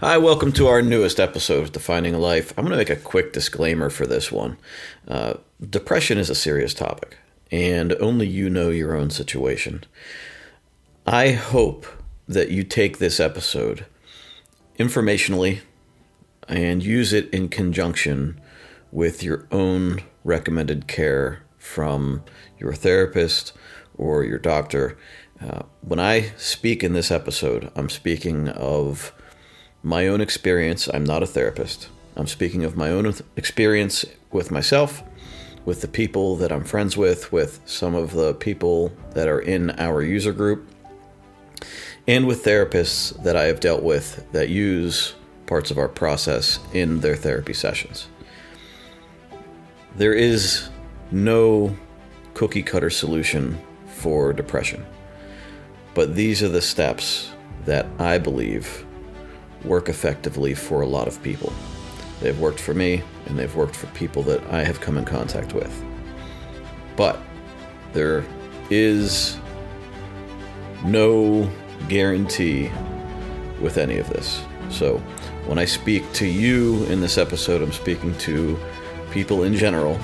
Hi, welcome to our newest episode of Defining Life. I'm going to make a quick disclaimer for this one. Uh, depression is a serious topic, and only you know your own situation. I hope that you take this episode informationally and use it in conjunction with your own recommended care from your therapist or your doctor. Uh, when I speak in this episode, I'm speaking of my own experience. I'm not a therapist. I'm speaking of my own experience with myself, with the people that I'm friends with, with some of the people that are in our user group, and with therapists that I have dealt with that use parts of our process in their therapy sessions. There is no cookie cutter solution for depression, but these are the steps that I believe work effectively for a lot of people. They've worked for me, and they've worked for people that I have come in contact with. But there is no guarantee with any of this. So when I speak to you in this episode, I'm speaking to people in general.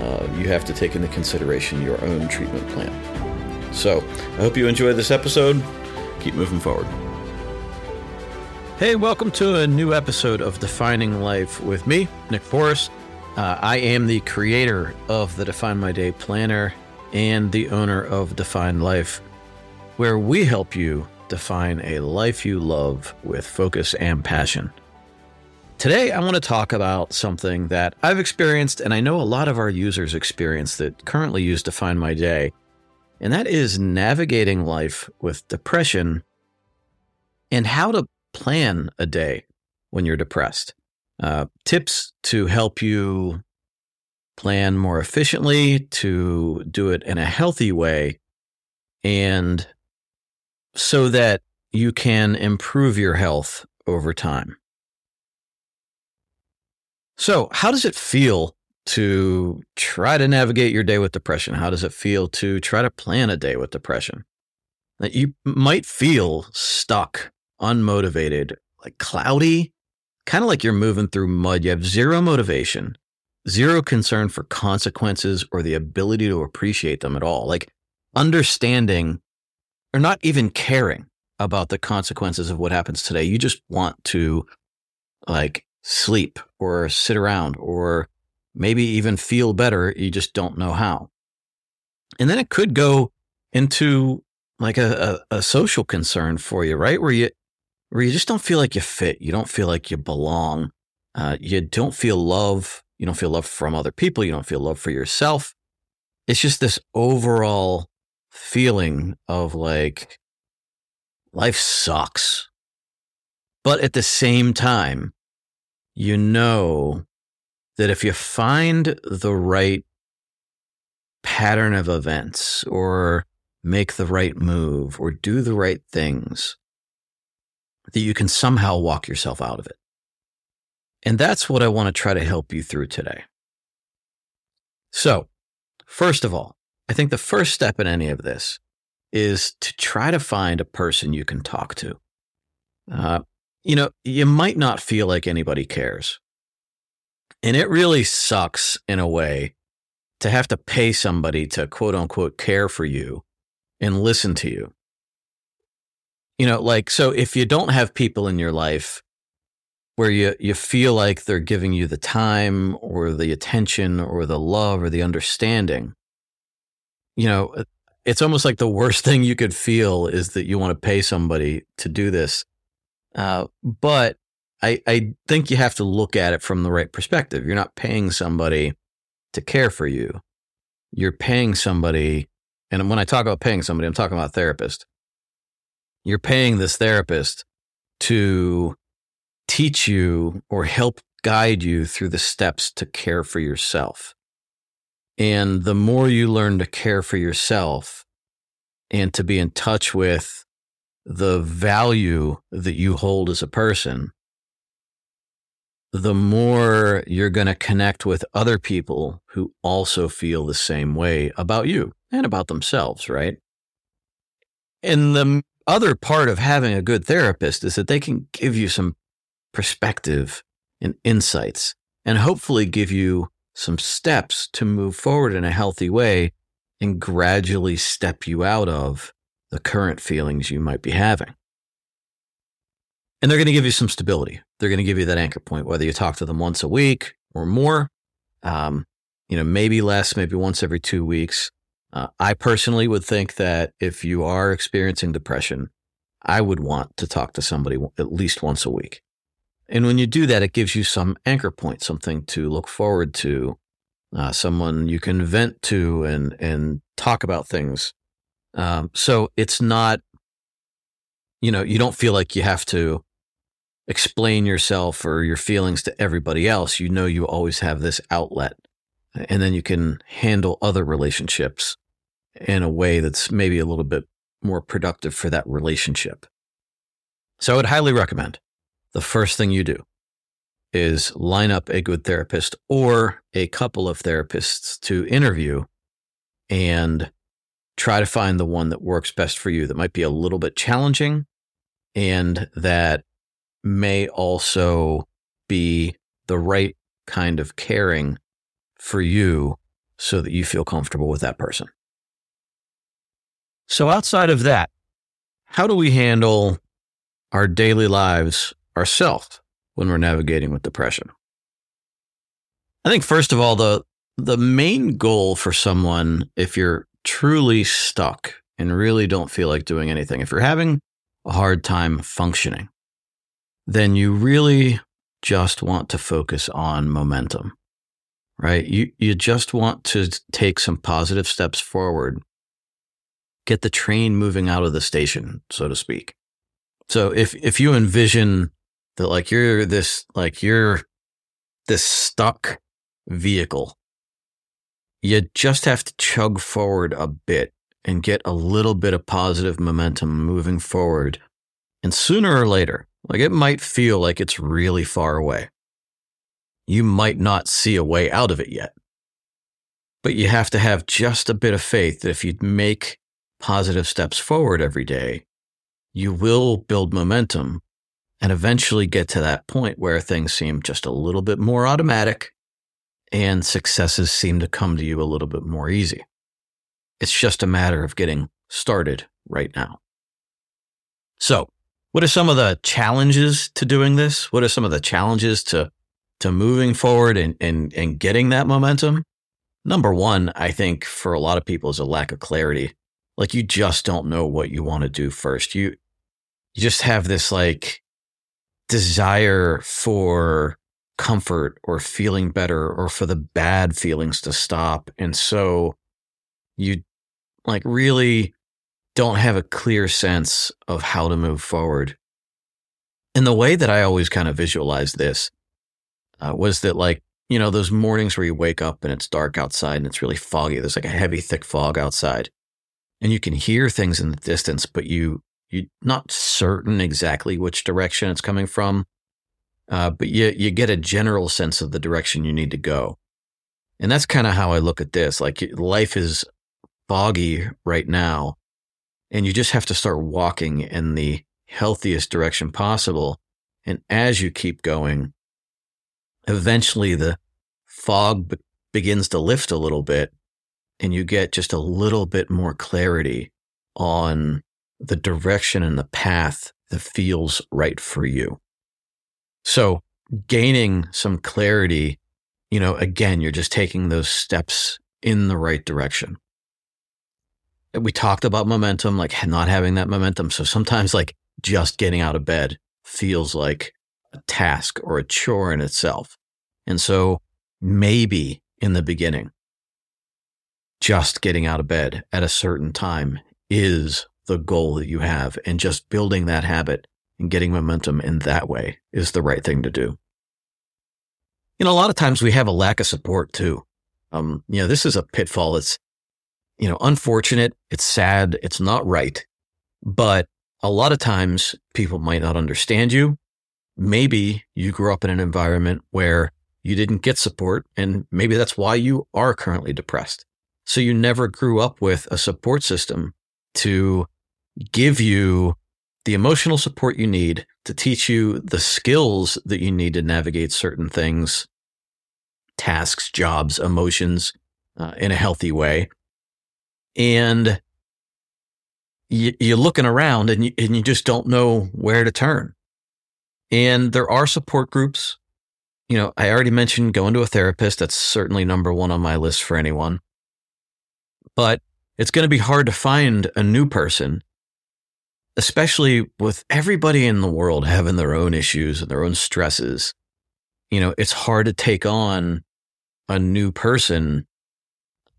Uh, you have to take into consideration your own treatment plan. So I hope you enjoy this episode. Keep moving forward. Hey, welcome to a new episode of Defining Life with me, Nick Forrest. Uh, I am the creator of the Define My Day Planner and the owner of Define Life, where we help you define a life you love with focus and passion. Today, I want to talk about something that I've experienced, and I know a lot of our users experience that currently use Define My Day, and that is navigating life with depression and how to plan a day when you're depressed. Uh, tips to help you plan more efficiently, to do it in a healthy way, and so that you can improve your health over time. So, how does it feel to try to navigate your day with depression? How does it feel to try to plan a day with depression? That you might feel stuck unmotivated, like cloudy, kind of like you're moving through mud. You have zero motivation, zero concern for consequences or the ability to appreciate them at all. Like understanding or not even caring about the consequences of what happens today. You just want to like sleep or sit around or maybe even feel better. You just don't know how. And then it could go into like a, a, a social concern for you, right? Where you where you just don't feel like you fit. You don't feel like you belong. Uh, you don't feel love. You don't feel love from other people. You don't feel love for yourself. It's just this overall feeling of like life sucks. But at the same time, you know that if you find the right pattern of events or make the right move or do the right things, that you can somehow walk yourself out of it. And that's what I want to try to help you through today. So, first of all, I think the first step in any of this is to try to find a person you can talk to. Uh, you know, you might not feel like anybody cares. And it really sucks in a way to have to pay somebody to quote unquote care for you and listen to you. You know, like, so if you don't have people in your life where you, you feel like they're giving you the time or the attention or the love or the understanding, you know, uh, it's almost like the worst thing you could feel is that you want to pay somebody to do this. Uh, but I, I think you have to look at it from the right perspective. You're not paying somebody to care for you. You're paying somebody, and when I talk about paying somebody, I'm talking about a therapist you're paying this therapist to teach you or help guide you through the steps to care for yourself. And the more you learn to care for yourself and to be in touch with the value that you hold as a person, the more you're going to connect with other people who also feel the same way about you and about themselves, right? And the other part of having a good therapist is that they can give you some perspective and insights and hopefully give you some steps to move forward in a healthy way and gradually step you out of the current feelings you might be having. And they're going to give you some stability. They're going to give you that anchor point, whether you talk to them once a week or more, um, you know, maybe less, maybe once every two weeks. Uh, I personally would think that if you are experiencing depression, I would want to talk to somebody at least once a week. And when you do that, it gives you some anchor point, something to look forward to, uh, someone you can vent to and and talk about things. Um, so it's not, you know, you don't feel like you have to explain yourself or your feelings to everybody else. You know, you always have this outlet, and then you can handle other relationships in a way that's maybe a little bit more productive for that relationship. So I would highly recommend the first thing you do is line up a good therapist or a couple of therapists to interview and try to find the one that works best for you that might be a little bit challenging and that may also be the right kind of caring for you so that you feel comfortable with that person. So, outside of that, how do we handle our daily lives ourselves when we're navigating with depression? I think, first of all, the, the main goal for someone, if you're truly stuck and really don't feel like doing anything, if you're having a hard time functioning, then you really just want to focus on momentum, right? You, you just want to take some positive steps forward get the train moving out of the station, so to speak. So if if you envision that like you're this like you're this stuck vehicle, you just have to chug forward a bit and get a little bit of positive momentum moving forward. And sooner or later, like it might feel like it's really far away. You might not see a way out of it yet. But you have to have just a bit of faith that if you make positive steps forward every day, you will build momentum and eventually get to that point where things seem just a little bit more automatic and successes seem to come to you a little bit more easy. It's just a matter of getting started right now. So, what are some of the challenges to doing this? What are some of the challenges to to moving forward and and and getting that momentum? Number one, I think for a lot of people is a lack of clarity like you just don't know what you want to do first. You you just have this like desire for comfort or feeling better or for the bad feelings to stop. And so you like really don't have a clear sense of how to move forward. And the way that I always kind of visualize this uh, was that like, you know, those mornings where you wake up and it's dark outside and it's really foggy. There's like a heavy, thick fog outside and you can hear things in the distance, but you you're not certain exactly which direction it's coming from. Uh, but you you get a general sense of the direction you need to go, and that's kind of how I look at this. Like life is foggy right now, and you just have to start walking in the healthiest direction possible. And as you keep going, eventually the fog be- begins to lift a little bit, and you get just a little bit more clarity on the direction and the path that feels right for you. So gaining some clarity, you know, again, you're just taking those steps in the right direction. We talked about momentum, like not having that momentum. So sometimes like just getting out of bed feels like task or a chore in itself. And so maybe in the beginning, just getting out of bed at a certain time is the goal that you have. And just building that habit and getting momentum in that way is the right thing to do. You know, a lot of times we have a lack of support too. Um, you know, this is a pitfall that's, you know, unfortunate. It's sad. It's not right. But a lot of times people might not understand you. Maybe you grew up in an environment where you didn't get support and maybe that's why you are currently depressed. So you never grew up with a support system to give you the emotional support you need to teach you the skills that you need to navigate certain things, tasks, jobs, emotions uh, in a healthy way. And you, you're looking around and you, and you just don't know where to turn. And there are support groups. You know, I already mentioned going to a therapist. That's certainly number one on my list for anyone. But it's going to be hard to find a new person, especially with everybody in the world having their own issues and their own stresses. You know, it's hard to take on a new person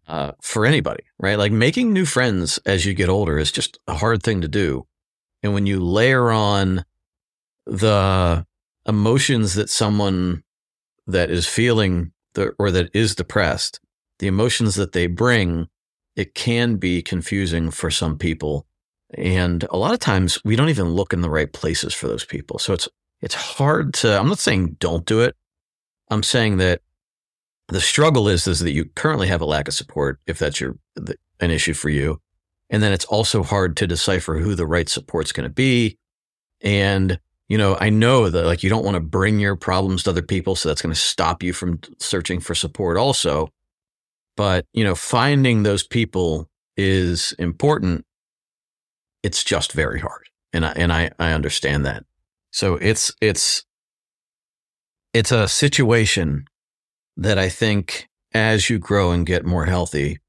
uh, for anybody, right? Like making new friends as you get older is just a hard thing to do. And when you layer on the emotions that someone that is feeling the, or that is depressed, the emotions that they bring, it can be confusing for some people. And a lot of times we don't even look in the right places for those people. So it's, it's hard to, I'm not saying don't do it. I'm saying that the struggle is, is that you currently have a lack of support if that's your, an issue for you. And then it's also hard to decipher who the right support's going to be. And you know, I know that like you don't want to bring your problems to other people. So that's going to stop you from searching for support also. But, you know, finding those people is important. It's just very hard. And I, and I, I understand that. So it's, it's, it's a situation that I think as you grow and get more healthy,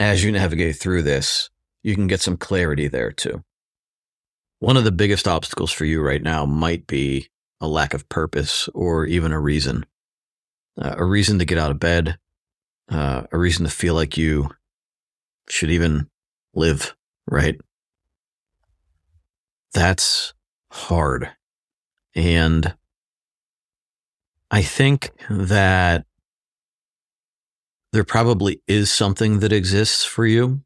as you navigate through this, you can get some clarity there too. One of the biggest obstacles for you right now might be a lack of purpose or even a reason. Uh, a reason to get out of bed, uh, a reason to feel like you should even live, right? That's hard. And I think that there probably is something that exists for you.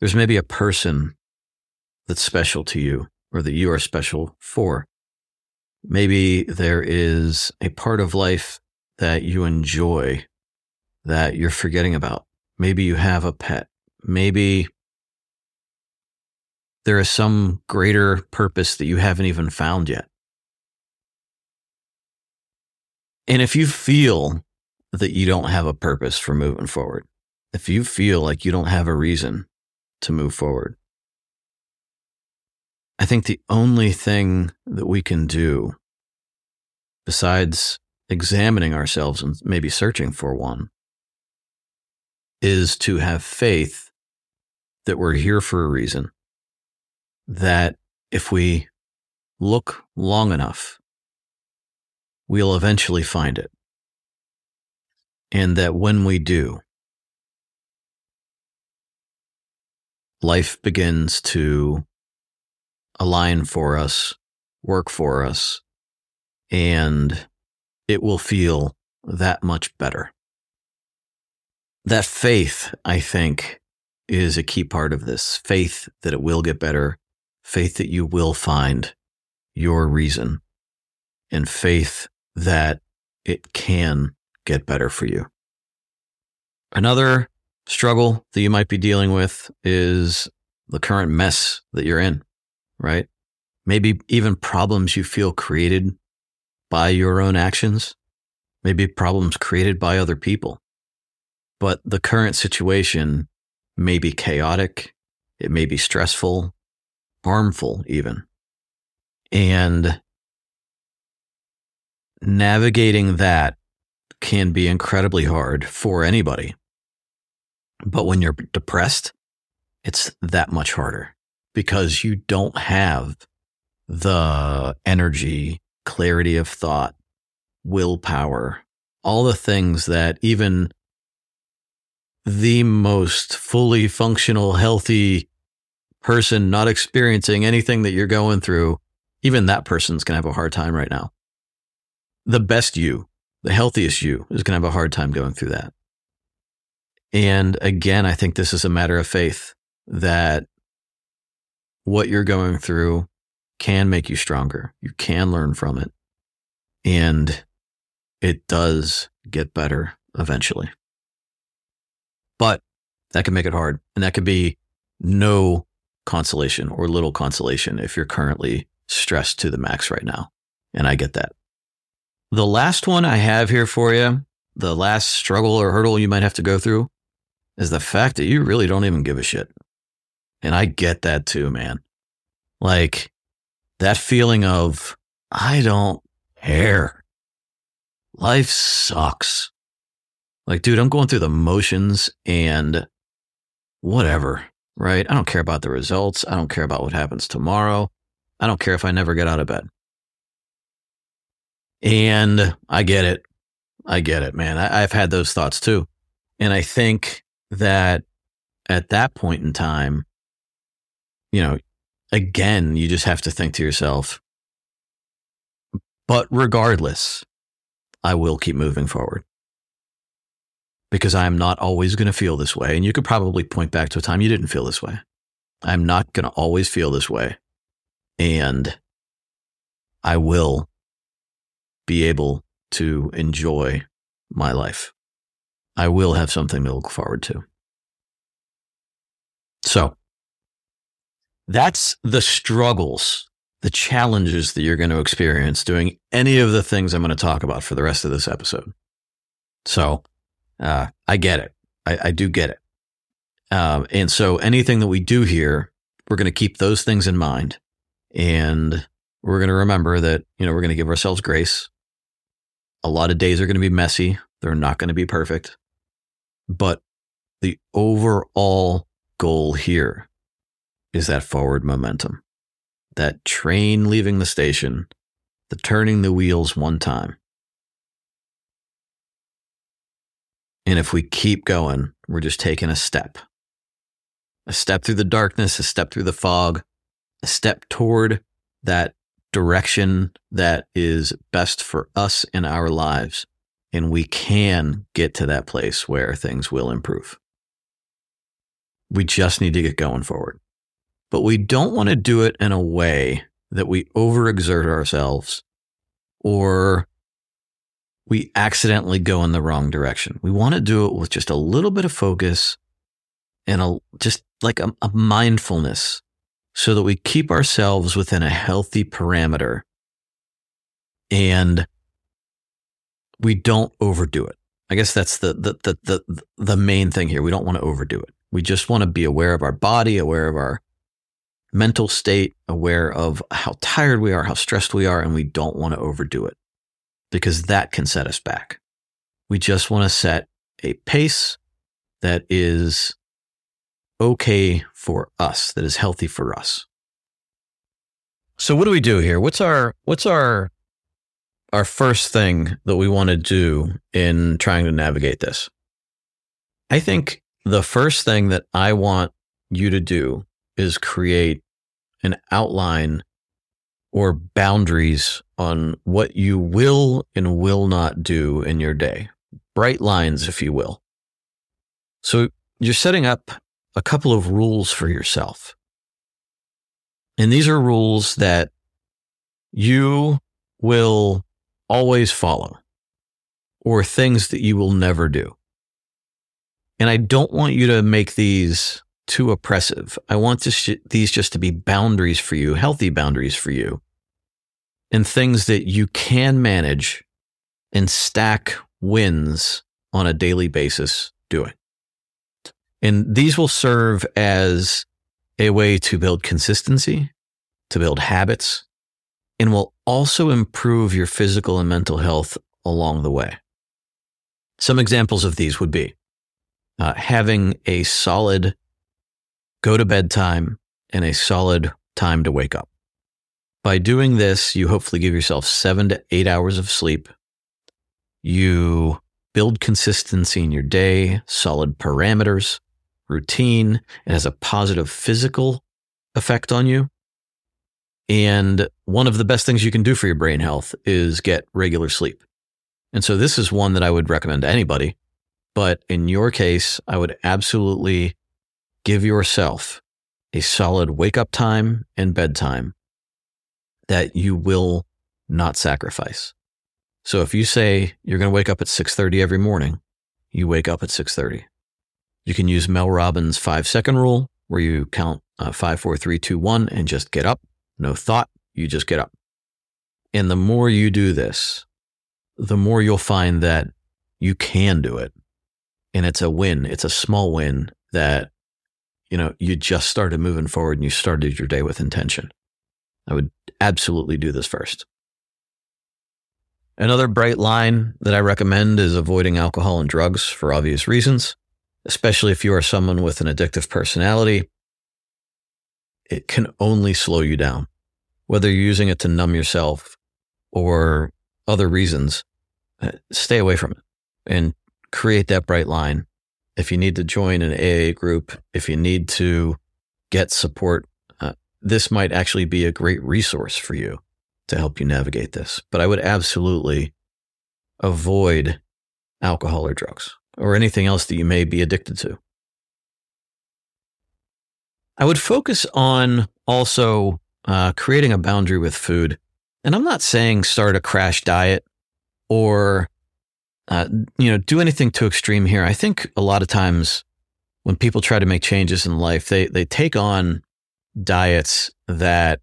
There's maybe a person that's special to you or that you are special for. Maybe there is a part of life that you enjoy that you're forgetting about. Maybe you have a pet. Maybe there is some greater purpose that you haven't even found yet. And if you feel that you don't have a purpose for moving forward, if you feel like you don't have a reason to move forward, I think the only thing that we can do, besides examining ourselves and maybe searching for one, is to have faith that we're here for a reason. That if we look long enough, we'll eventually find it. And that when we do, life begins to align for us, work for us, and it will feel that much better. That faith, I think, is a key part of this faith that it will get better, faith that you will find your reason, and faith that it can get better for you. Another struggle that you might be dealing with is the current mess that you're in right? Maybe even problems you feel created by your own actions, maybe problems created by other people. But the current situation may be chaotic, it may be stressful, harmful, even. And navigating that can be incredibly hard for anybody. But when you're depressed, it's that much harder because you don't have the energy, clarity of thought, willpower, all the things that even the most fully functional, healthy person not experiencing anything that you're going through, even that person's going to have a hard time right now. The best you, the healthiest you is going to have a hard time going through that. And again, I think this is a matter of faith that what you're going through can make you stronger. You can learn from it. And it does get better eventually. But that can make it hard. And that could be no consolation or little consolation if you're currently stressed to the max right now. And I get that. The last one I have here for you, the last struggle or hurdle you might have to go through is the fact that you really don't even give a shit. And I get that too, man. Like that feeling of, I don't care. Life sucks. Like, dude, I'm going through the motions and whatever, right? I don't care about the results. I don't care about what happens tomorrow. I don't care if I never get out of bed. And I get it. I get it, man. I, have had those thoughts too. And I think that at that point in time, you know, again, you just have to think to yourself, but regardless, I will keep moving forward because I'm not always going to feel this way. And you could probably point back to a time you didn't feel this way. I'm not going to always feel this way. And I will be able to enjoy my life. I will have something to look forward to. So that's the struggles, the challenges that you're going to experience doing any of the things I'm going to talk about for the rest of this episode. So uh, I get it. I, I do get it. Uh, and so anything that we do here, we're going to keep those things in mind. And we're going to remember that, you know, we're going to give ourselves grace. A lot of days are going to be messy. They're not going to be perfect. But the overall goal here is that forward momentum, that train leaving the station, the turning the wheels one time. And if we keep going, we're just taking a step. A step through the darkness, a step through the fog, a step toward that direction that is best for us in our lives. And we can get to that place where things will improve. We just need to get going forward. But we don't want to do it in a way that we overexert ourselves or we accidentally go in the wrong direction. We want to do it with just a little bit of focus and a, just like a, a mindfulness so that we keep ourselves within a healthy parameter and we don't overdo it. I guess that's the, the, the, the, the main thing here. We don't want to overdo it. We just want to be aware of our body, aware of our mental state, aware of how tired we are, how stressed we are, and we don't want to overdo it because that can set us back. We just want to set a pace that is okay for us, that is healthy for us. So what do we do here? What's our what's our our first thing that we want to do in trying to navigate this? I think the first thing that I want you to do is create an outline or boundaries on what you will and will not do in your day. Bright lines, if you will. So you're setting up a couple of rules for yourself. And these are rules that you will always follow or things that you will never do. And I don't want you to make these too oppressive. I want sh- these just to be boundaries for you, healthy boundaries for you, and things that you can manage and stack wins on a daily basis doing. And these will serve as a way to build consistency, to build habits, and will also improve your physical and mental health along the way. Some examples of these would be uh, having a solid go to bed time and a solid time to wake up. By doing this, you hopefully give yourself seven to eight hours of sleep. You build consistency in your day, solid parameters, routine. It has a positive physical effect on you. And one of the best things you can do for your brain health is get regular sleep. And so this is one that I would recommend to anybody. But in your case, I would absolutely give yourself a solid wake up time and bedtime that you will not sacrifice. So if you say you're going to wake up at 6:30 every morning, you wake up at 6:30. You can use Mel Robbins' 5 second rule where you count uh, 5 4 3 2 1 and just get up, no thought, you just get up. And the more you do this, the more you'll find that you can do it. And it's a win. It's a small win that, you know, you just started moving forward and you started your day with intention. I would absolutely do this first. Another bright line that I recommend is avoiding alcohol and drugs for obvious reasons, especially if you are someone with an addictive personality. It can only slow you down. Whether you're using it to numb yourself or other reasons, uh, stay away from it and create that bright line. If you need to join an AA group, if you need to get support, uh, this might actually be a great resource for you to help you navigate this. But I would absolutely avoid alcohol or drugs or anything else that you may be addicted to. I would focus on also uh, creating a boundary with food. And I'm not saying start a crash diet or, uh, you know, do anything too extreme here. I think a lot of times when people try to make changes in life, they, they take on diets that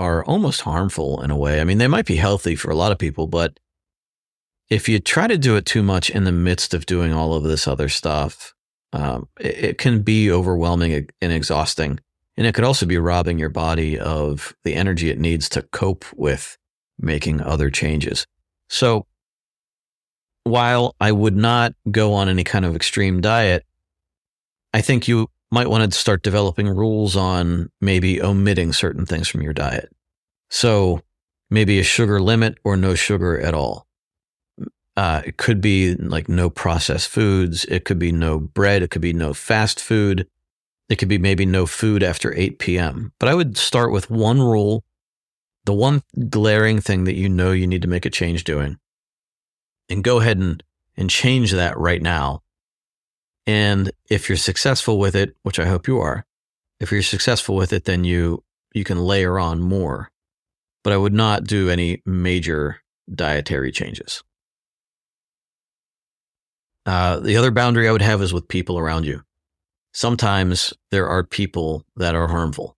are almost harmful in a way. I mean, they might be healthy for a lot of people, but if you try to do it too much in the midst of doing all of this other stuff, um, it, it, can be overwhelming and exhausting. And it could also be robbing your body of the energy it needs to cope with making other changes. So while I would not go on any kind of extreme diet, I think you might want to start developing rules on maybe omitting certain things from your diet. So maybe a sugar limit or no sugar at all. Uh, it could be like no processed foods. It could be no bread. It could be no fast food. It could be maybe no food after 8 p.m. But I would start with one rule, the one glaring thing that you know you need to make a change doing, and go ahead and, and change that right now and if you're successful with it, which I hope you are, if you're successful with it, then you, you can layer on more. But I would not do any major dietary changes. Uh, the other boundary I would have is with people around you. Sometimes there are people that are harmful.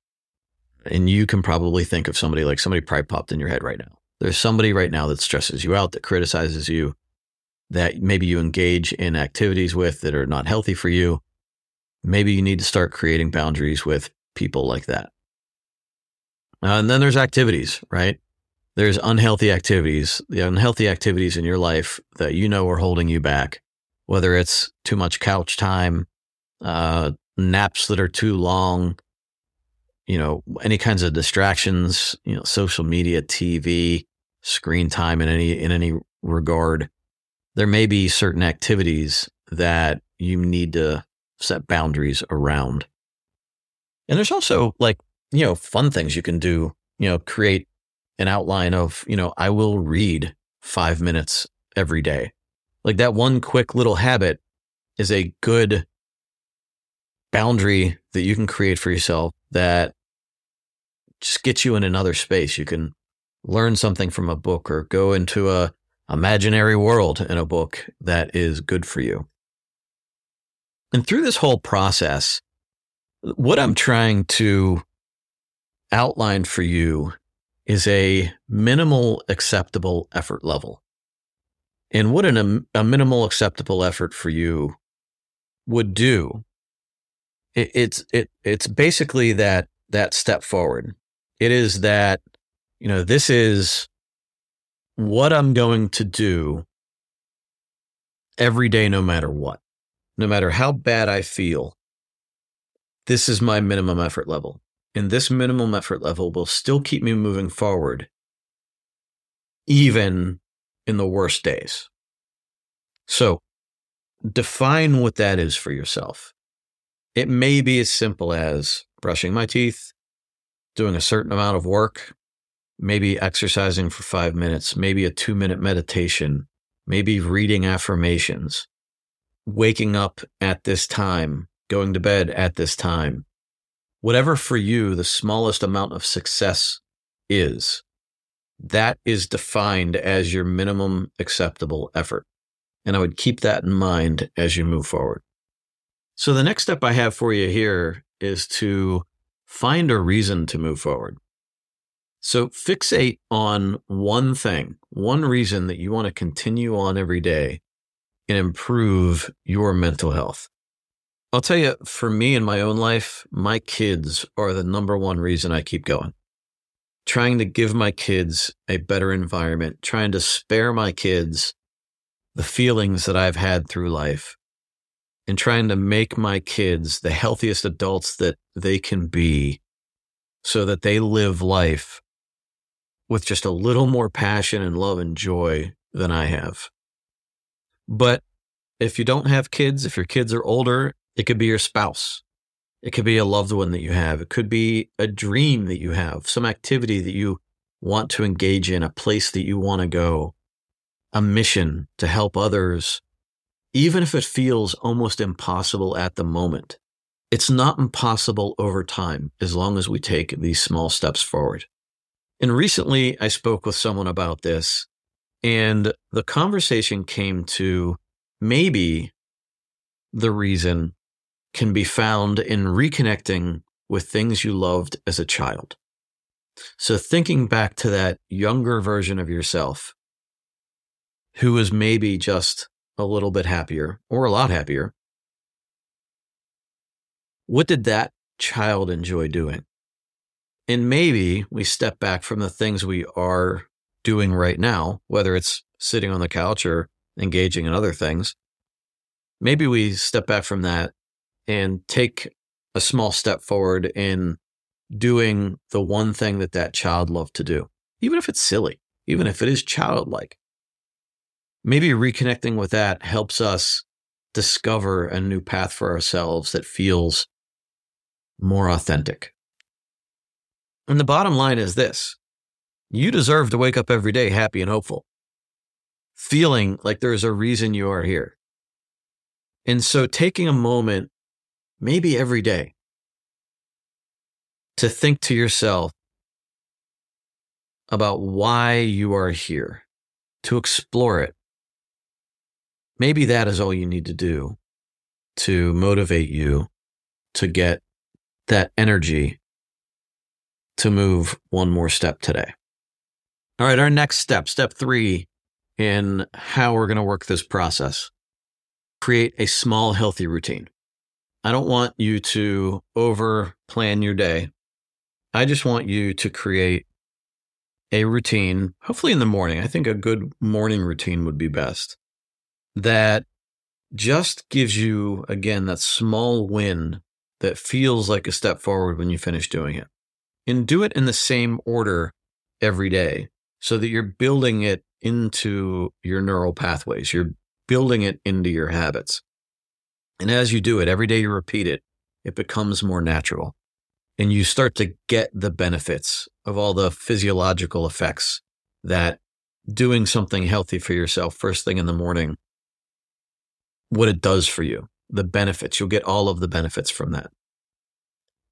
And you can probably think of somebody like somebody probably popped in your head right now. There's somebody right now that stresses you out, that criticizes you, that maybe you engage in activities with that are not healthy for you, maybe you need to start creating boundaries with people like that. Uh, and then there's activities, right? There's unhealthy activities, the unhealthy activities in your life that you know are holding you back, whether it's too much couch time, uh, naps that are too long, you know, any kinds of distractions, you know, social media, TV, screen time in any, in any regard there may be certain activities that you need to set boundaries around. And there's also like, you know, fun things you can do, you know, create an outline of, you know, I will read five minutes every day. Like that one quick little habit is a good boundary that you can create for yourself that just gets you in another space. You can learn something from a book or go into a imaginary world in a book that is good for you. And through this whole process, what I'm trying to outline for you is a minimal acceptable effort level. And what an, a minimal acceptable effort for you would do, it, it's, it, it's basically that, that step forward. It is that, you know, this is what I'm going to do every day, no matter what, no matter how bad I feel. This is my minimum effort level. And this minimum effort level will still keep me moving forward, even in the worst days. So define what that is for yourself. It may be as simple as brushing my teeth, doing a certain amount of work, maybe exercising for five minutes, maybe a two minute meditation, maybe reading affirmations, waking up at this time, going to bed at this time. Whatever for you the smallest amount of success is, that is defined as your minimum acceptable effort. And I would keep that in mind as you move forward. So the next step I have for you here is to find a reason to move forward. So fixate on one thing, one reason that you want to continue on every day and improve your mental health. I'll tell you, for me in my own life, my kids are the number one reason I keep going. Trying to give my kids a better environment, trying to spare my kids the feelings that I've had through life, and trying to make my kids the healthiest adults that they can be so that they live life with just a little more passion and love and joy than I have. But if you don't have kids, if your kids are older, it could be your spouse. It could be a loved one that you have. It could be a dream that you have, some activity that you want to engage in, a place that you want to go, a mission to help others, even if it feels almost impossible at the moment. It's not impossible over time as long as we take these small steps forward. And recently I spoke with someone about this, and the conversation came to maybe the reason can be found in reconnecting with things you loved as a child. So thinking back to that younger version of yourself who was maybe just a little bit happier or a lot happier. What did that child enjoy doing? And maybe we step back from the things we are doing right now, whether it's sitting on the couch or engaging in other things. Maybe we step back from that and take a small step forward in doing the one thing that that child loved to do, even if it's silly, even if it is childlike. Maybe reconnecting with that helps us discover a new path for ourselves that feels more authentic. And the bottom line is this you deserve to wake up every day happy and hopeful, feeling like there's a reason you are here. And so taking a moment, maybe every day, to think to yourself about why you are here, to explore it. Maybe that is all you need to do to motivate you to get that energy to move one more step today. All right, our next step, step three in how we're going to work this process create a small, healthy routine. I don't want you to over plan your day. I just want you to create a routine, hopefully in the morning. I think a good morning routine would be best that just gives you, again, that small win that feels like a step forward when you finish doing it and do it in the same order every day so that you're building it into your neural pathways. You're building it into your habits. And as you do it, every day you repeat it, it becomes more natural. And you start to get the benefits of all the physiological effects that doing something healthy for yourself first thing in the morning, what it does for you, the benefits. You'll get all of the benefits from that.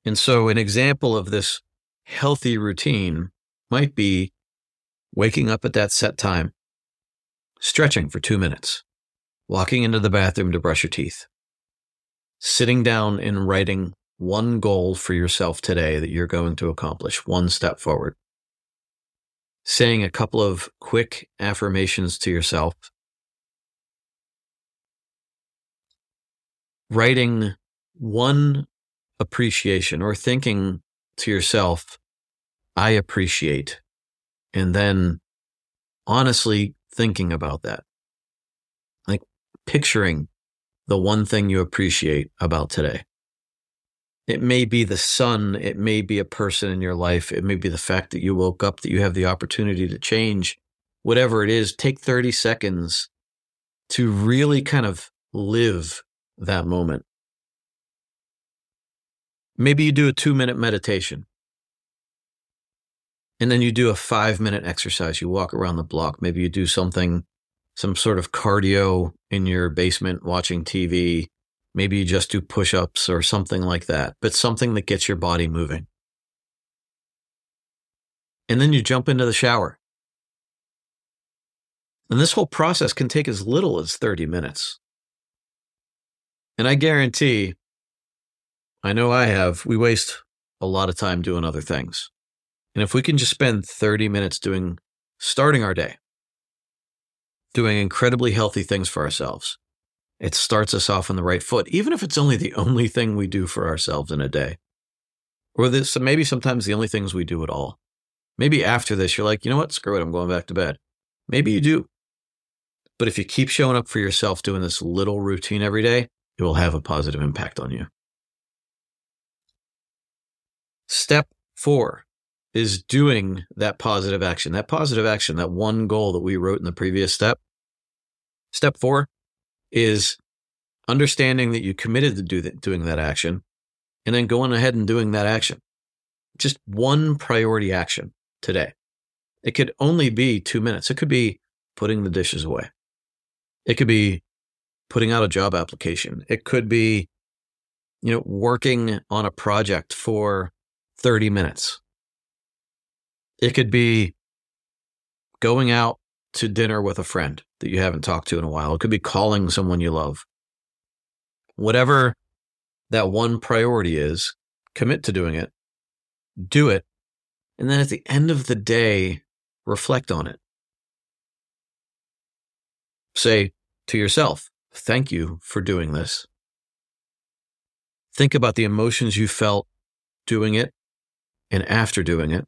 And so, an example of this healthy routine might be waking up at that set time, stretching for two minutes, walking into the bathroom to brush your teeth, sitting down and writing one goal for yourself today that you're going to accomplish, one step forward, saying a couple of quick affirmations to yourself, writing one appreciation or thinking to yourself, I appreciate. And then honestly thinking about that, like picturing the one thing you appreciate about today. It may be the sun. It may be a person in your life. It may be the fact that you woke up, that you have the opportunity to change. Whatever it is, take 30 seconds to really kind of live that moment. Maybe you do a two minute meditation. And then you do a five minute exercise. You walk around the block. Maybe you do something, some sort of cardio in your basement watching TV. Maybe you just do push ups or something like that, but something that gets your body moving. And then you jump into the shower. And this whole process can take as little as 30 minutes. And I guarantee I know I have. We waste a lot of time doing other things. And if we can just spend 30 minutes doing, starting our day, doing incredibly healthy things for ourselves, it starts us off on the right foot, even if it's only the only thing we do for ourselves in a day. Or this, maybe sometimes the only things we do at all. Maybe after this, you're like, you know what? Screw it. I'm going back to bed. Maybe you do. But if you keep showing up for yourself doing this little routine every day, it will have a positive impact on you. Step four is doing that positive action, that positive action, that one goal that we wrote in the previous step. Step four is understanding that you committed to do that, doing that action and then going ahead and doing that action. Just one priority action today. It could only be two minutes. It could be putting the dishes away. It could be putting out a job application. It could be, you know, working on a project for 30 minutes. It could be going out to dinner with a friend that you haven't talked to in a while. It could be calling someone you love. Whatever that one priority is, commit to doing it, do it, and then at the end of the day, reflect on it. Say to yourself, thank you for doing this. Think about the emotions you felt doing it and after doing it.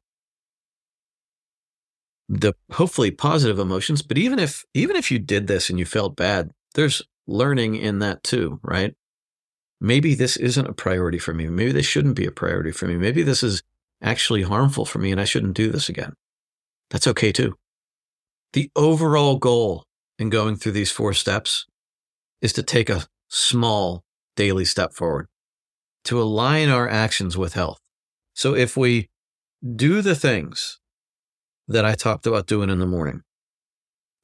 The hopefully positive emotions, but even if even if you did this and you felt bad, there's learning in that too, right? Maybe this isn't a priority for me. Maybe this shouldn't be a priority for me. Maybe this is actually harmful for me and I shouldn't do this again. That's okay too. The overall goal in going through these four steps is to take a small daily step forward to align our actions with health. So if we do the things that I talked about doing in the morning,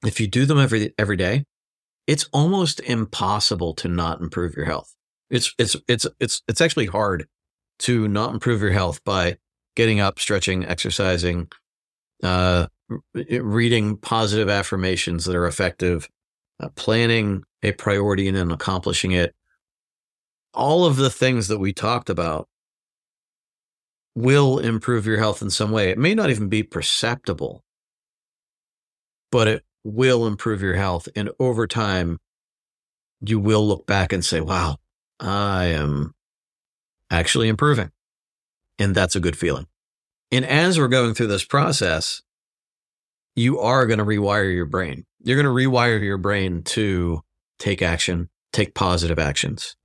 if you do them every every day, it's almost impossible to not improve your health. It's it's it's it's it's actually hard to not improve your health by getting up, stretching, exercising, uh, reading positive affirmations that are effective, uh, planning a priority and then accomplishing it. All of the things that we talked about will improve your health in some way. It may not even be perceptible, but it will improve your health. And over time, you will look back and say, wow, I am actually improving. And that's a good feeling. And as we're going through this process, you are going to rewire your brain. You're going to rewire your brain to take action, take positive actions,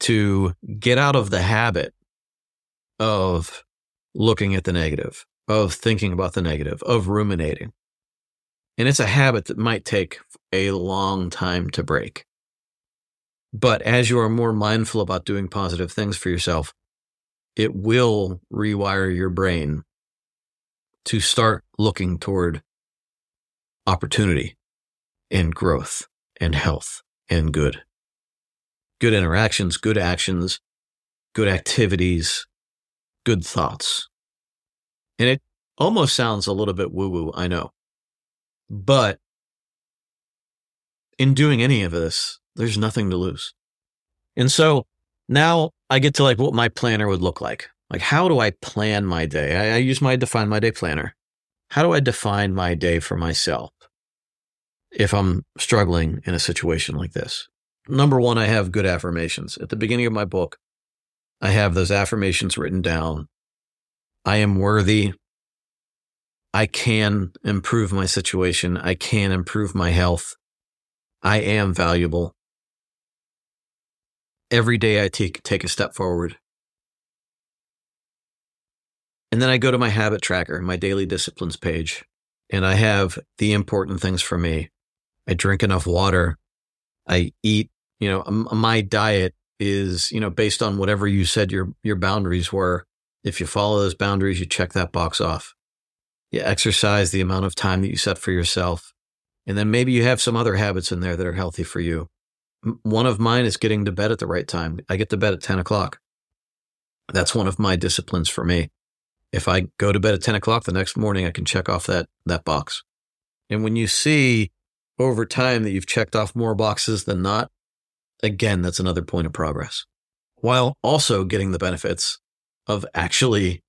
to get out of the habit of looking at the negative, of thinking about the negative, of ruminating. And it's a habit that might take a long time to break. But as you are more mindful about doing positive things for yourself, it will rewire your brain to start looking toward opportunity and growth and health and good. Good interactions, good actions, good activities, good thoughts. And it almost sounds a little bit woo woo, I know. But in doing any of this, there's nothing to lose. And so now I get to like what my planner would look like. Like, how do I plan my day? I, I use my define my day planner. How do I define my day for myself if I'm struggling in a situation like this? Number one, I have good affirmations. At the beginning of my book, I have those affirmations written down. I am worthy. I can improve my situation. I can improve my health. I am valuable every day I take take a step forward. And then I go to my habit tracker, my daily disciplines page, and I have the important things for me. I drink enough water. I eat, you know, my diet is, you know, based on whatever you said your your boundaries were. If you follow those boundaries, you check that box off. You exercise the amount of time that you set for yourself. And then maybe you have some other habits in there that are healthy for you. One of mine is getting to bed at the right time. I get to bed at 10 o'clock. That's one of my disciplines for me. If I go to bed at 10 o'clock the next morning, I can check off that, that box. And when you see over time that you've checked off more boxes than not, again, that's another point of progress while also getting the benefits of actually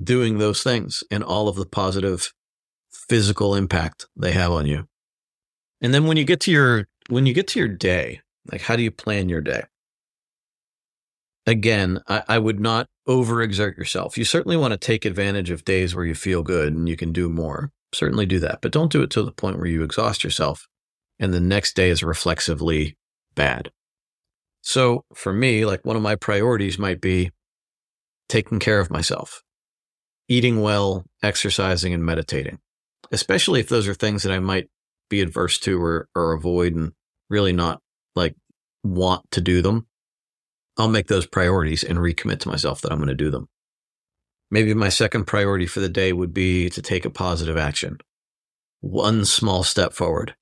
doing those things and all of the positive physical impact they have on you. And then when you get to your when you get to your day, like how do you plan your day? Again, I, I would not overexert yourself. You certainly want to take advantage of days where you feel good and you can do more. Certainly do that, but don't do it to the point where you exhaust yourself and the next day is reflexively bad. So for me, like one of my priorities might be taking care of myself, eating well, exercising, and meditating, especially if those are things that I might be adverse to or, or avoid and really not like want to do them. I'll make those priorities and recommit to myself that I'm going to do them. Maybe my second priority for the day would be to take a positive action. One small step forward.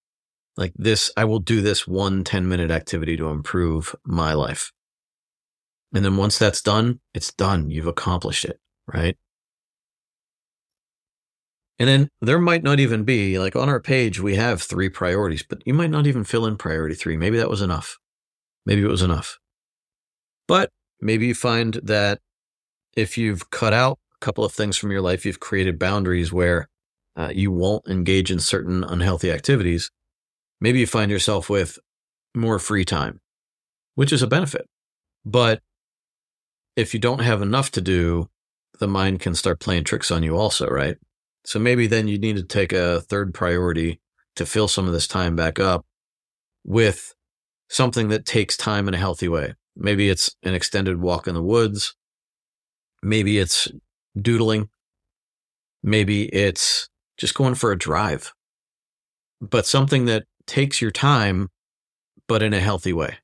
Like this, I will do this one 10 minute activity to improve my life. And then once that's done, it's done. You've accomplished it, right? And then there might not even be like on our page, we have three priorities, but you might not even fill in priority three. Maybe that was enough. Maybe it was enough. But maybe you find that if you've cut out a couple of things from your life, you've created boundaries where uh, you won't engage in certain unhealthy activities. Maybe you find yourself with more free time, which is a benefit. But if you don't have enough to do, the mind can start playing tricks on you also, right? So maybe then you need to take a third priority to fill some of this time back up with something that takes time in a healthy way. Maybe it's an extended walk in the woods. Maybe it's doodling. Maybe it's just going for a drive, but something that takes your time, but in a healthy way.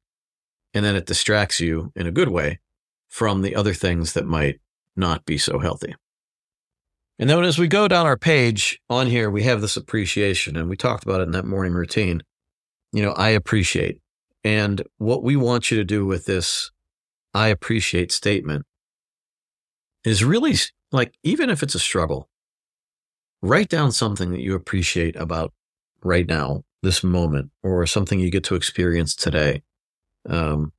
And then it distracts you in a good way from the other things that might not be so healthy. And then as we go down our page on here, we have this appreciation, and we talked about it in that morning routine. You know, I appreciate. And what we want you to do with this I appreciate statement is really like, even if it's a struggle, write down something that you appreciate about right now, this moment, or something you get to experience today. Um,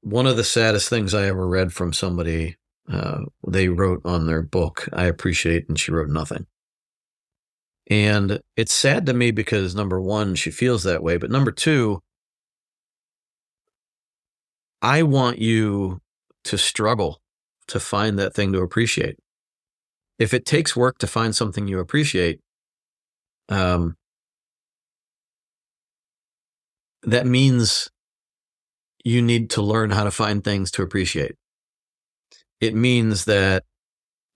one of the saddest things I ever read from somebody, uh, they wrote on their book, I appreciate, and she wrote nothing. And it's sad to me because number one, she feels that way. But number two, I want you to struggle to find that thing to appreciate. If it takes work to find something you appreciate, um, that means you need to learn how to find things to appreciate. It means that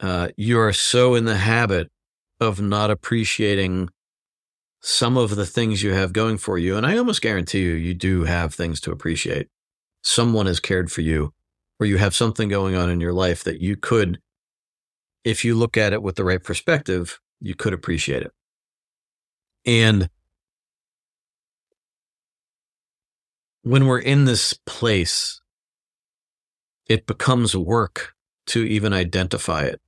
uh, you are so in the habit of not appreciating some of the things you have going for you. And I almost guarantee you, you do have things to appreciate someone has cared for you or you have something going on in your life that you could, if you look at it with the right perspective, you could appreciate it. And when we're in this place, it becomes work to even identify it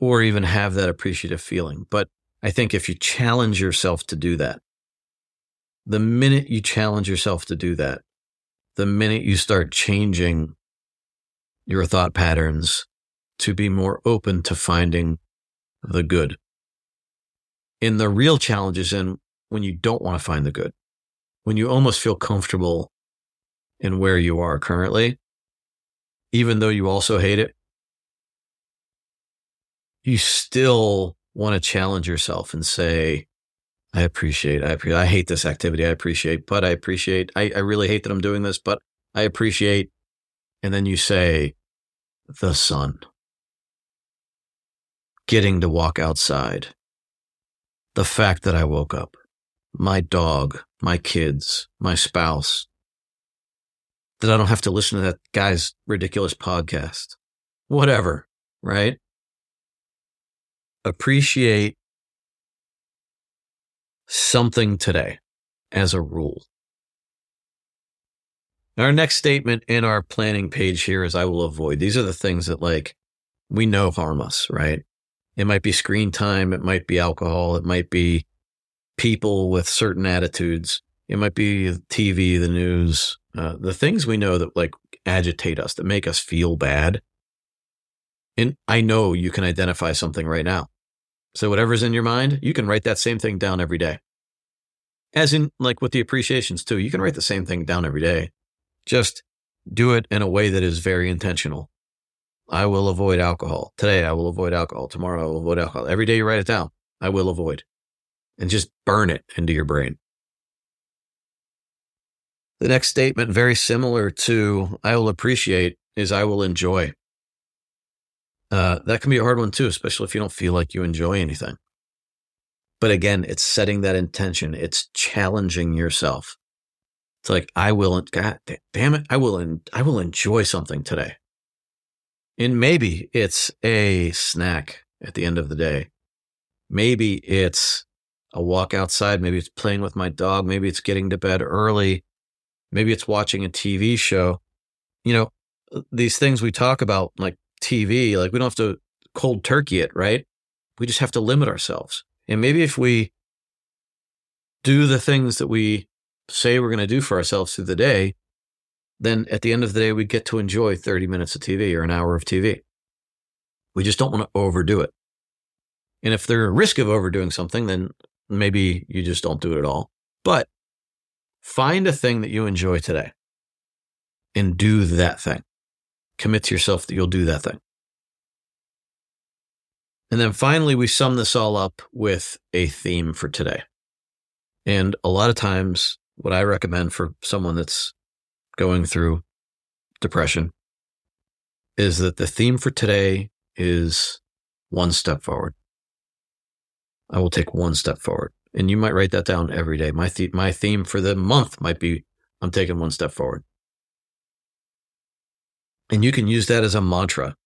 or even have that appreciative feeling. But I think if you challenge yourself to do that, the minute you challenge yourself to do that, the minute you start changing your thought patterns to be more open to finding the good. And the real challenge is in when you don't want to find the good, when you almost feel comfortable in where you are currently, even though you also hate it, you still want to challenge yourself and say, I appreciate, I appreciate, I hate this activity. I appreciate, but I appreciate, I, I really hate that I'm doing this, but I appreciate. And then you say, the sun, getting to walk outside, the fact that I woke up, my dog, my kids, my spouse, that I don't have to listen to that guy's ridiculous podcast, whatever, right? Appreciate something today as a rule. Our next statement in our planning page here is I will avoid. These are the things that like we know harm us, right? It might be screen time. It might be alcohol. It might be people with certain attitudes. It might be TV, the news, uh, the things we know that like agitate us, that make us feel bad. And I know you can identify something right now. So whatever's in your mind, you can write that same thing down every day. As in, like with the appreciations too, you can write the same thing down every day. Just do it in a way that is very intentional. I will avoid alcohol. Today, I will avoid alcohol. Tomorrow, I will avoid alcohol. Every day you write it down, I will avoid. And just burn it into your brain. The next statement, very similar to I will appreciate, is I will enjoy. Uh, that can be a hard one too, especially if you don't feel like you enjoy anything. But again, it's setting that intention. It's challenging yourself. It's like, I will, God damn it, I will, I will enjoy something today. And maybe it's a snack at the end of the day. Maybe it's a walk outside. Maybe it's playing with my dog. Maybe it's getting to bed early. Maybe it's watching a TV show. You know, uh, these things we talk about, like TV, like we don't have to cold turkey it, right? We just have to limit ourselves. And maybe if we do the things that we say we're going to do for ourselves through the day, then at the end of the day, we get to enjoy 30 minutes of TV or an hour of TV. We just don't want to overdo it. And if there's a risk of overdoing something, then maybe you just don't do it at all. But find a thing that you enjoy today and do that thing. Commit to yourself that you'll do that thing. And then finally, we sum this all up with a theme for today. And a lot of times, what I recommend for someone that's going through depression is that the theme for today is one step forward. I will take one step forward. And you might write that down every day. My, my theme for the month might be I'm taking one step forward. And you can use that as a mantra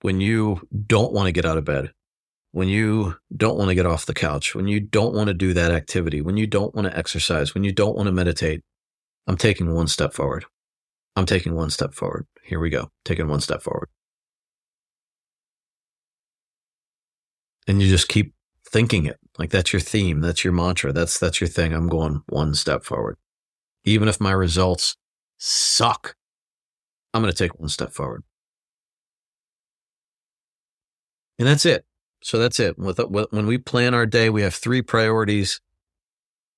when you don't want to get out of bed, when you don't want to get off the couch, when you don't want to do that activity, when you don't want to exercise, when you don't want to meditate, I'm taking one step forward. I'm taking one step forward. Here we go. Taking one step forward. And you just keep thinking it. Like that's your theme. That's your mantra. That's, that's your thing. I'm going one step forward. Even if my results suck, I'm going to take one step forward. And that's it. So that's it. With, uh, when we plan our day, we have three priorities.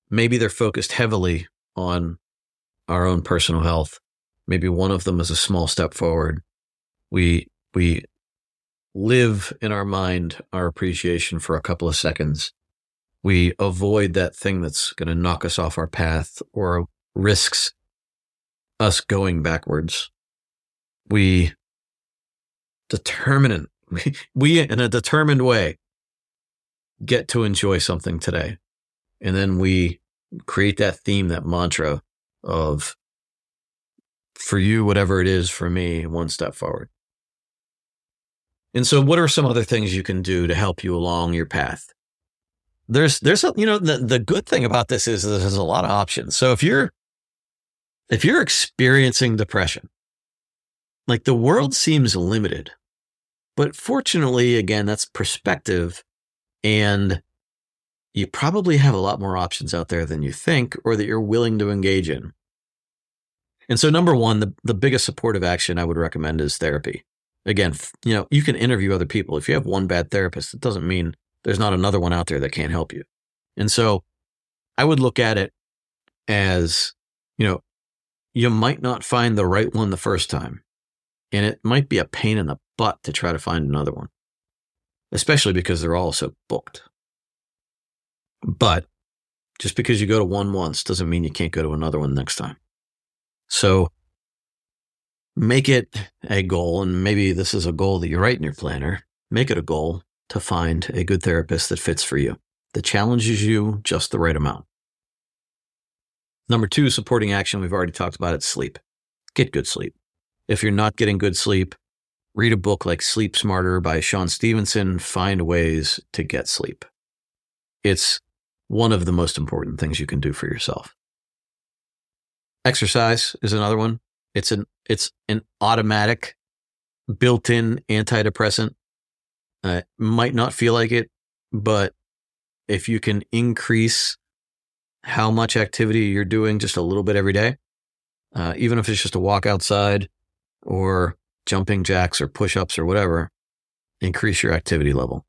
Maybe they're focused heavily on our own personal health. Maybe one of them is a small step forward. We, we live in our mind our appreciation for a couple of seconds. We avoid that thing that's going to knock us off our path or risks us going backwards. We determinant, we, we in a determined way get to enjoy something today. And then we create that theme, that mantra of for you, whatever it is for me, one step forward. And so what are some other things you can do to help you along your path? There's, there's, a, you know, the, the good thing about this is there's a lot of options. So if you're, if you're experiencing depression, like the world seems limited, but fortunately, again, that's perspective and you probably have a lot more options out there than you think or that you're willing to engage in. And so, number one, the, the biggest supportive action I would recommend is therapy. Again, you know, you can interview other people. If you have one bad therapist, it doesn't mean there's not another one out there that can't help you. And so I would look at it as, you know, you might not find the right one the first time. And it might be a pain in the butt to try to find another one, especially because they're all so booked. But just because you go to one once doesn't mean you can't go to another one next time. So make it a goal, and maybe this is a goal that you write in your planner. Make it a goal to find a good therapist that fits for you, that challenges you just the right amount. Number two, supporting action. We've already talked about it sleep. Get good sleep. If you're not getting good sleep, read a book like Sleep Smarter by Shawn Stevenson. Find ways to get sleep. It's one of the most important things you can do for yourself. Exercise is another one. It's an it's an automatic built-in antidepressant. Uh, might not feel like it, but if you can increase how much activity you're doing just a little bit every day, uh, even if it's just a walk outside or jumping jacks or push-ups or whatever, increase your activity level.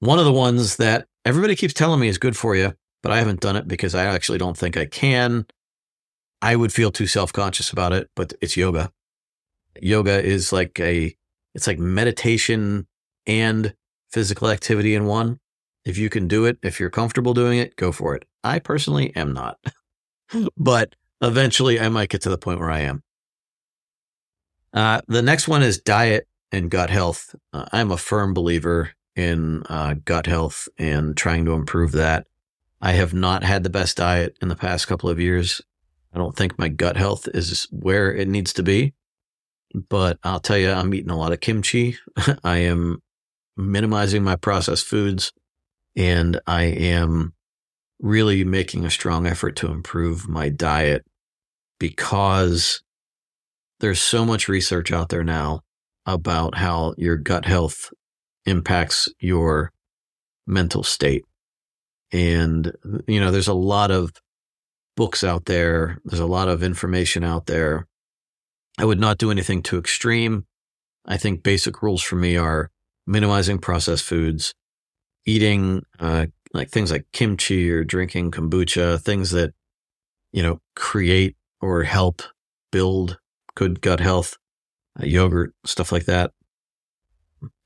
One of the ones that everybody keeps telling me is good for you, but I haven't done it because I actually don't think I can. I would feel too self conscious about it, but it's yoga. Yoga is like a, it's like meditation and physical activity in one. If you can do it, if you're comfortable doing it, go for it. I personally am not, but eventually I might get to the point where I am. Uh, the next one is diet and gut health. Uh, I'm a firm believer in uh, gut health and trying to improve that. I have not had the best diet in the past couple of years. I don't think my gut health is where it needs to be, but I'll tell you, I'm eating a lot of kimchi. I am minimizing my processed foods and I am really making a strong effort to improve my diet because there's so much research out there now about how your gut health impacts your mental state. And, you know, there's a lot of books out there, there's a lot of information out there. I would not do anything too extreme. I think basic rules for me are minimizing processed foods, eating uh, like things like kimchi or drinking kombucha, things that, you know, create or help build good gut health, uh, yogurt, stuff like that,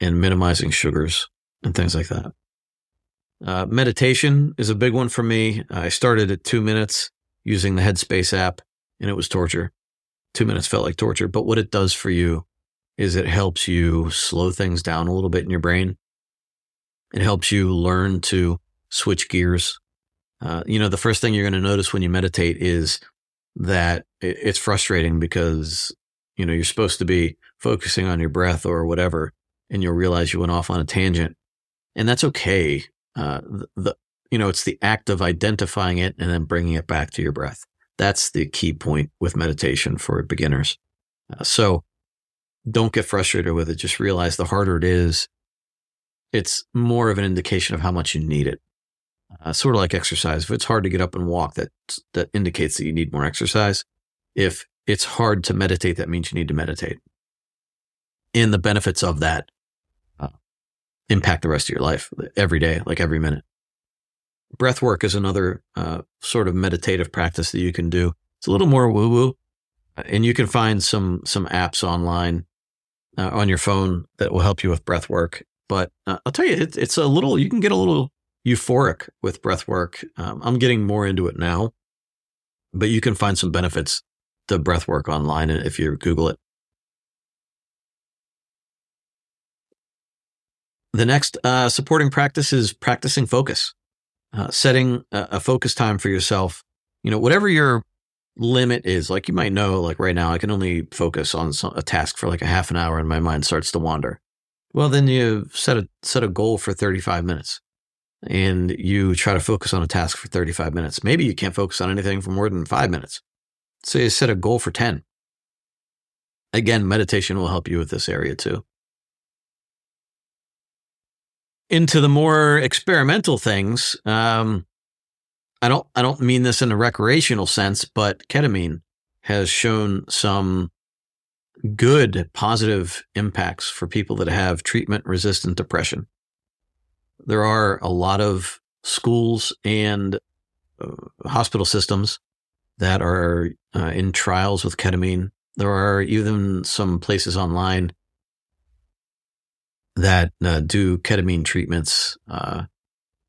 and minimizing sugars and things like that. Uh, meditation is a big one for me. I started at two minutes using the Headspace app, and it was torture. Two minutes felt like torture. But what it does for you is it helps you slow things down a little bit in your brain. It helps you learn to switch gears. Uh, you know, the first thing you're going to notice when you meditate is that it's frustrating because, you know, you're supposed to be focusing on your breath or whatever, and you'll realize you went off on a tangent. And that's okay. Uh, the, you know, it's the act of identifying it and then bringing it back to your breath. That's the key point with meditation for beginners. Uh, so don't get frustrated with it. Just realize the harder it is, it's more of an indication of how much you need it uh, sort of like exercise. If it's hard to get up and walk, that that indicates that you need more exercise. If it's hard to meditate, that means you need to meditate. And the benefits of that uh, impact the rest of your life every day, like every minute. Breath work is another uh, sort of meditative practice that you can do. It's a little more woo woo, uh, and you can find some some apps online uh, on your phone that will help you with breath work. But uh, I'll tell you, it, it's a little. You can get a little euphoric with breath work. Um, I'm getting more into it now, but you can find some benefits to breath work online if you Google it. The next uh, supporting practice is practicing focus, uh, setting a, a focus time for yourself. You know, whatever your limit is, like you might know, like right now, I can only focus on a task for like a half an hour and my mind starts to wander. Well, then you set a, set a goal for 35 minutes and you try to focus on a task for 35 minutes. Maybe you can't focus on anything for more than five minutes. So you set a goal for 10. Again, meditation will help you with this area too. Into the more experimental things, um, I don't I don't mean this in a recreational sense, but ketamine has shown some good positive impacts for people that have treatment resistant depression. There are a lot of schools and uh, hospital systems that are uh, in trials with ketamine. There are even some places online that uh, do ketamine treatments, uh,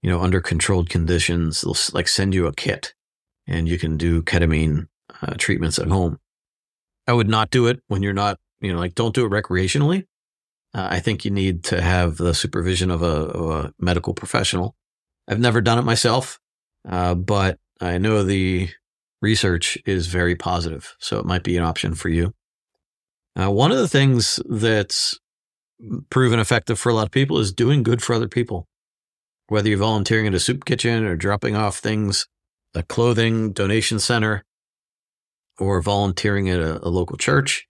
you know, under controlled conditions. They'll like send you a kit and you can do ketamine uh, treatments at home. I would not do it when you're not, you know, like don't do it recreationally. Uh, I think you need to have the supervision of a, of a medical professional. I've never done it myself, uh, but I know the research is very positive, so it might be an option for you. Uh, one of the things that's proven effective for a lot of people is doing good for other people. Whether you're volunteering at a soup kitchen or dropping off things, a clothing donation center, or volunteering at a, a local church,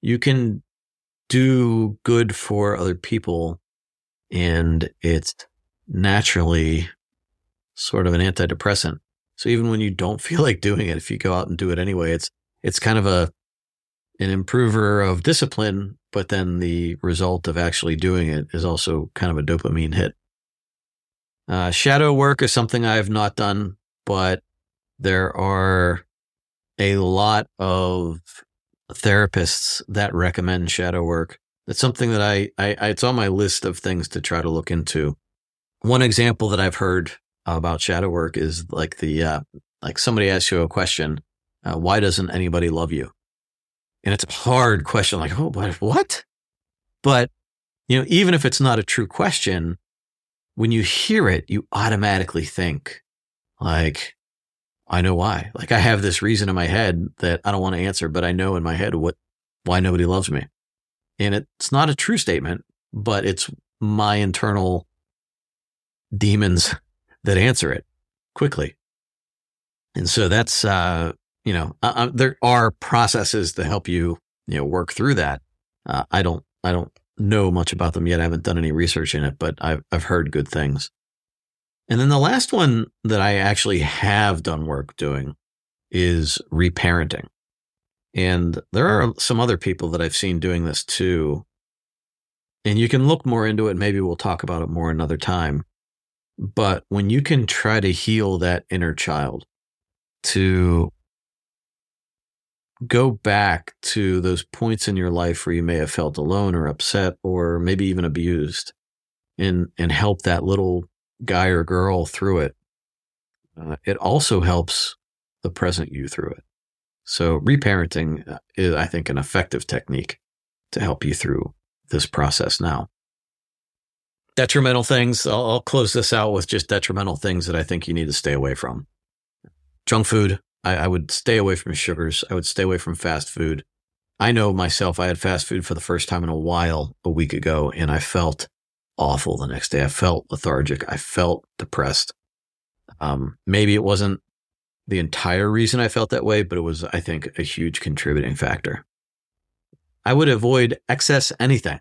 you can do good for other people and it's naturally sort of an antidepressant. So even when you don't feel like doing it, if you go out and do it anyway, it's it's kind of a an improver of discipline, but then the result of actually doing it is also kind of a dopamine hit. Uh, shadow work is something I have not done, but there are a lot of therapists that recommend shadow work. It's something that I, I, I, it's on my list of things to try to look into. One example that I've heard about shadow work is like the, uh, like somebody asks you a question, uh, why doesn't anybody love you? And it's a hard question, like, oh, but what? But, you know, even if it's not a true question, when you hear it, you automatically think, like, I know why. Like, I have this reason in my head that I don't want to answer, but I know in my head what, why nobody loves me. And it's not a true statement, but it's my internal demons that answer it quickly. And so that's, uh, you know, uh, uh, there are processes to help you, you know, work through that. Uh, I don't, I don't know much about them yet. I haven't done any research in it, but I've, I've heard good things. And then the last one that I actually have done work doing is reparenting. And there are some other people that I've seen doing this too. And you can look more into it. Maybe we'll talk about it more another time. But when you can try to heal that inner child to go back to those points in your life where you may have felt alone or upset or maybe even abused and and help that little guy or girl through it uh, it also helps the present you through it. So reparenting uh, is i think an effective technique to help you through this process now. Detrimental things I'll, I'll close this out with just detrimental things that i think you need to stay away from. Junk food I, I would stay away from sugars. I would stay away from fast food. I know myself, I had fast food for the first time in a while a week ago, and I felt awful the next day. I felt lethargic. I felt depressed. Um, maybe it wasn't the entire reason I felt that way, but it was, I think, a huge contributing factor. I would avoid excess anything,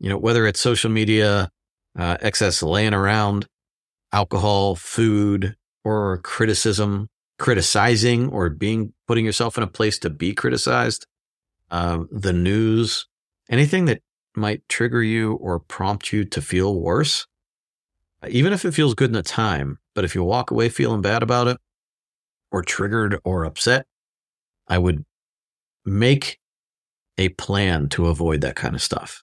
you know, whether it's social media, uh, excess laying around, alcohol, food, or criticism, criticizing or being putting yourself in a place to be criticized, uh, the news, anything that might trigger you or prompt you to feel worse, even if it feels good in the time. But if you walk away feeling bad about it or triggered or upset, I would make a plan to avoid that kind of stuff.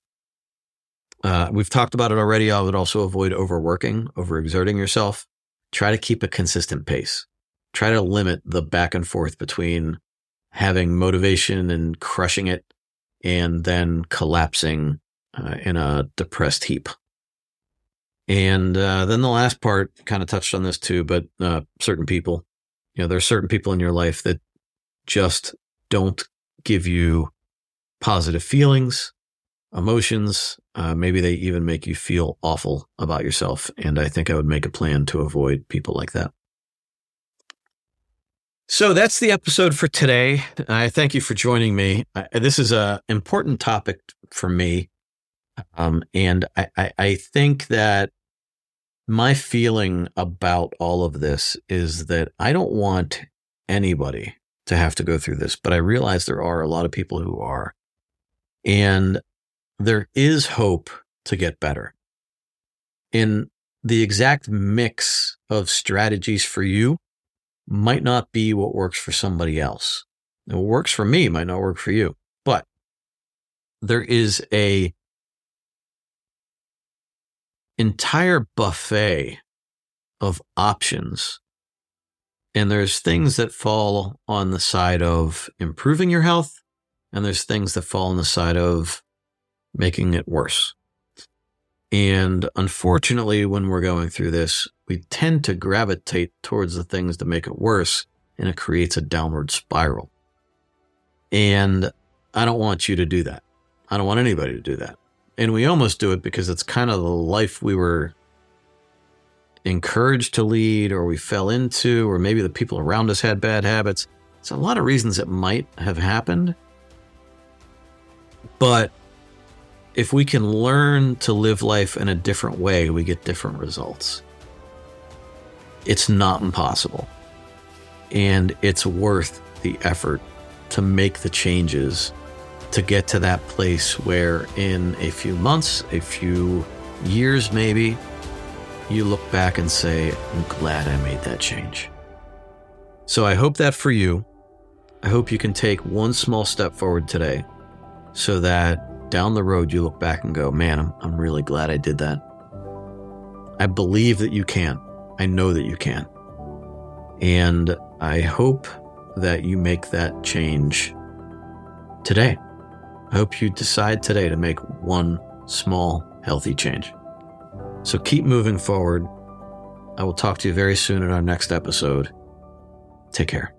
Uh, we've talked about it already. I would also avoid overworking, overexerting yourself. Try to keep a consistent pace try to limit the back and forth between having motivation and crushing it and then collapsing uh, in a depressed heap. And uh, then the last part kind of touched on this too, but uh, certain people, you know, there are certain people in your life that just don't give you positive feelings, emotions. Uh, maybe they even make you feel awful about yourself. And I think I would make a plan to avoid people like that. So that's the episode for today. I thank you for joining me. this is an important topic for me. Um, and I, I, I think that my feeling about all of this is that I don't want anybody to have to go through this, but I realize there are a lot of people who are. And there is hope to get better. In the exact mix of strategies for you might not be what works for somebody else. what works for me might not work for you, but there is a entire buffet of options. And there's things that fall on the side of improving your health, and there's things that fall on the side of making it worse. And unfortunately, when we're going through this, we tend to gravitate towards the things that make it worse, and it creates a downward spiral. And I don't want you to do that. I don't want anybody to do that. And we almost do it because it's kind of the life we were encouraged to lead, or we fell into, or maybe the people around us had bad habits. It's a lot of reasons it might have happened. But if we can learn to live life in a different way, we get different results. It's not impossible. And it's worth the effort to make the changes to get to that place where in a few months, a few years maybe, you look back and say, I'm glad I made that change. So I hope that for you, I hope you can take one small step forward today so that down the road you look back and go, man, I'm, I'm really glad I did that. I believe that you can. I know that you can. And I hope that you make that change today. I hope you decide today to make one small, healthy change. So keep moving forward. I will talk to you very soon in our next episode. Take care.